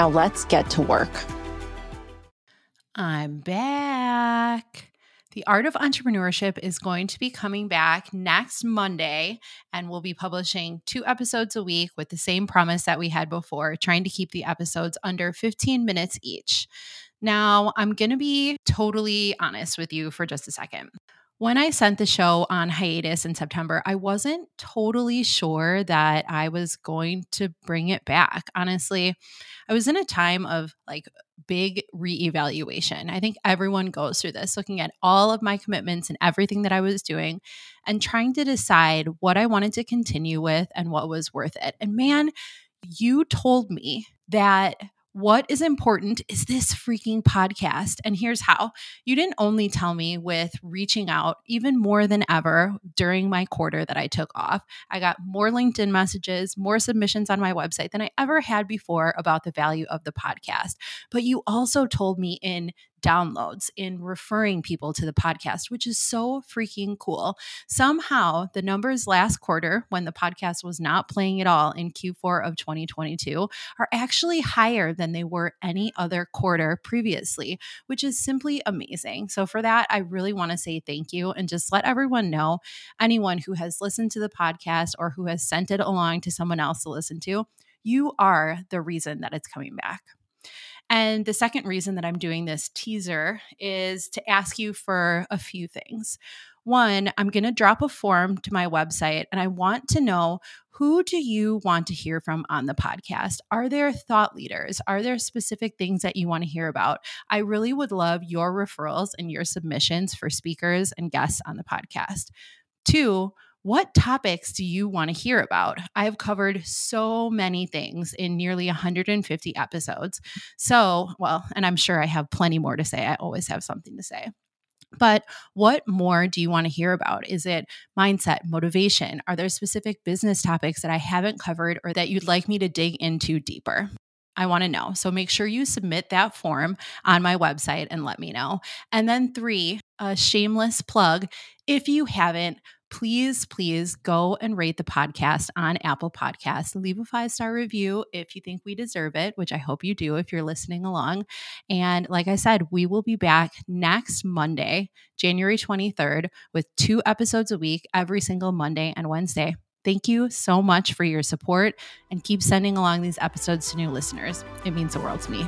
Now let's get to work. I'm back. The Art of Entrepreneurship is going to be coming back next Monday, and we'll be publishing two episodes a week with the same promise that we had before, trying to keep the episodes under 15 minutes each. Now, I'm going to be totally honest with you for just a second. When I sent the show on hiatus in September, I wasn't totally sure that I was going to bring it back. Honestly, I was in a time of like big reevaluation. I think everyone goes through this, looking at all of my commitments and everything that I was doing and trying to decide what I wanted to continue with and what was worth it. And man, you told me that what is important is this freaking podcast. And here's how you didn't only tell me with reaching out even more than ever during my quarter that I took off. I got more LinkedIn messages, more submissions on my website than I ever had before about the value of the podcast. But you also told me in downloads in referring people to the podcast, which is so freaking cool. Somehow, the numbers last quarter, when the podcast was not playing at all in Q4 of 2022, are actually higher than they were any other quarter previously, which is simply amazing. So, for that, I really want to say thank you and just let everyone know anyone who has listened to the podcast or who has sent it along to someone else to listen to. You are the reason that it's coming back. And the second reason that I'm doing this teaser is to ask you for a few things. One, I'm going to drop a form to my website and I want to know who do you want to hear from on the podcast? Are there thought leaders? Are there specific things that you want to hear about? I really would love your referrals and your submissions for speakers and guests on the podcast. Two, what topics do you want to hear about? I've covered so many things in nearly 150 episodes. So, well, and I'm sure I have plenty more to say. I always have something to say. But what more do you want to hear about? Is it mindset, motivation? Are there specific business topics that I haven't covered or that you'd like me to dig into deeper? I want to know. So make sure you submit that form on my website and let me know. And then, three, a shameless plug. If you haven't, please, please go and rate the podcast on Apple Podcasts. Leave a five star review if you think we deserve it, which I hope you do if you're listening along. And like I said, we will be back next Monday, January 23rd, with two episodes a week every single Monday and Wednesday. Thank you so much for your support and keep sending along these episodes to new listeners. It means the world to me.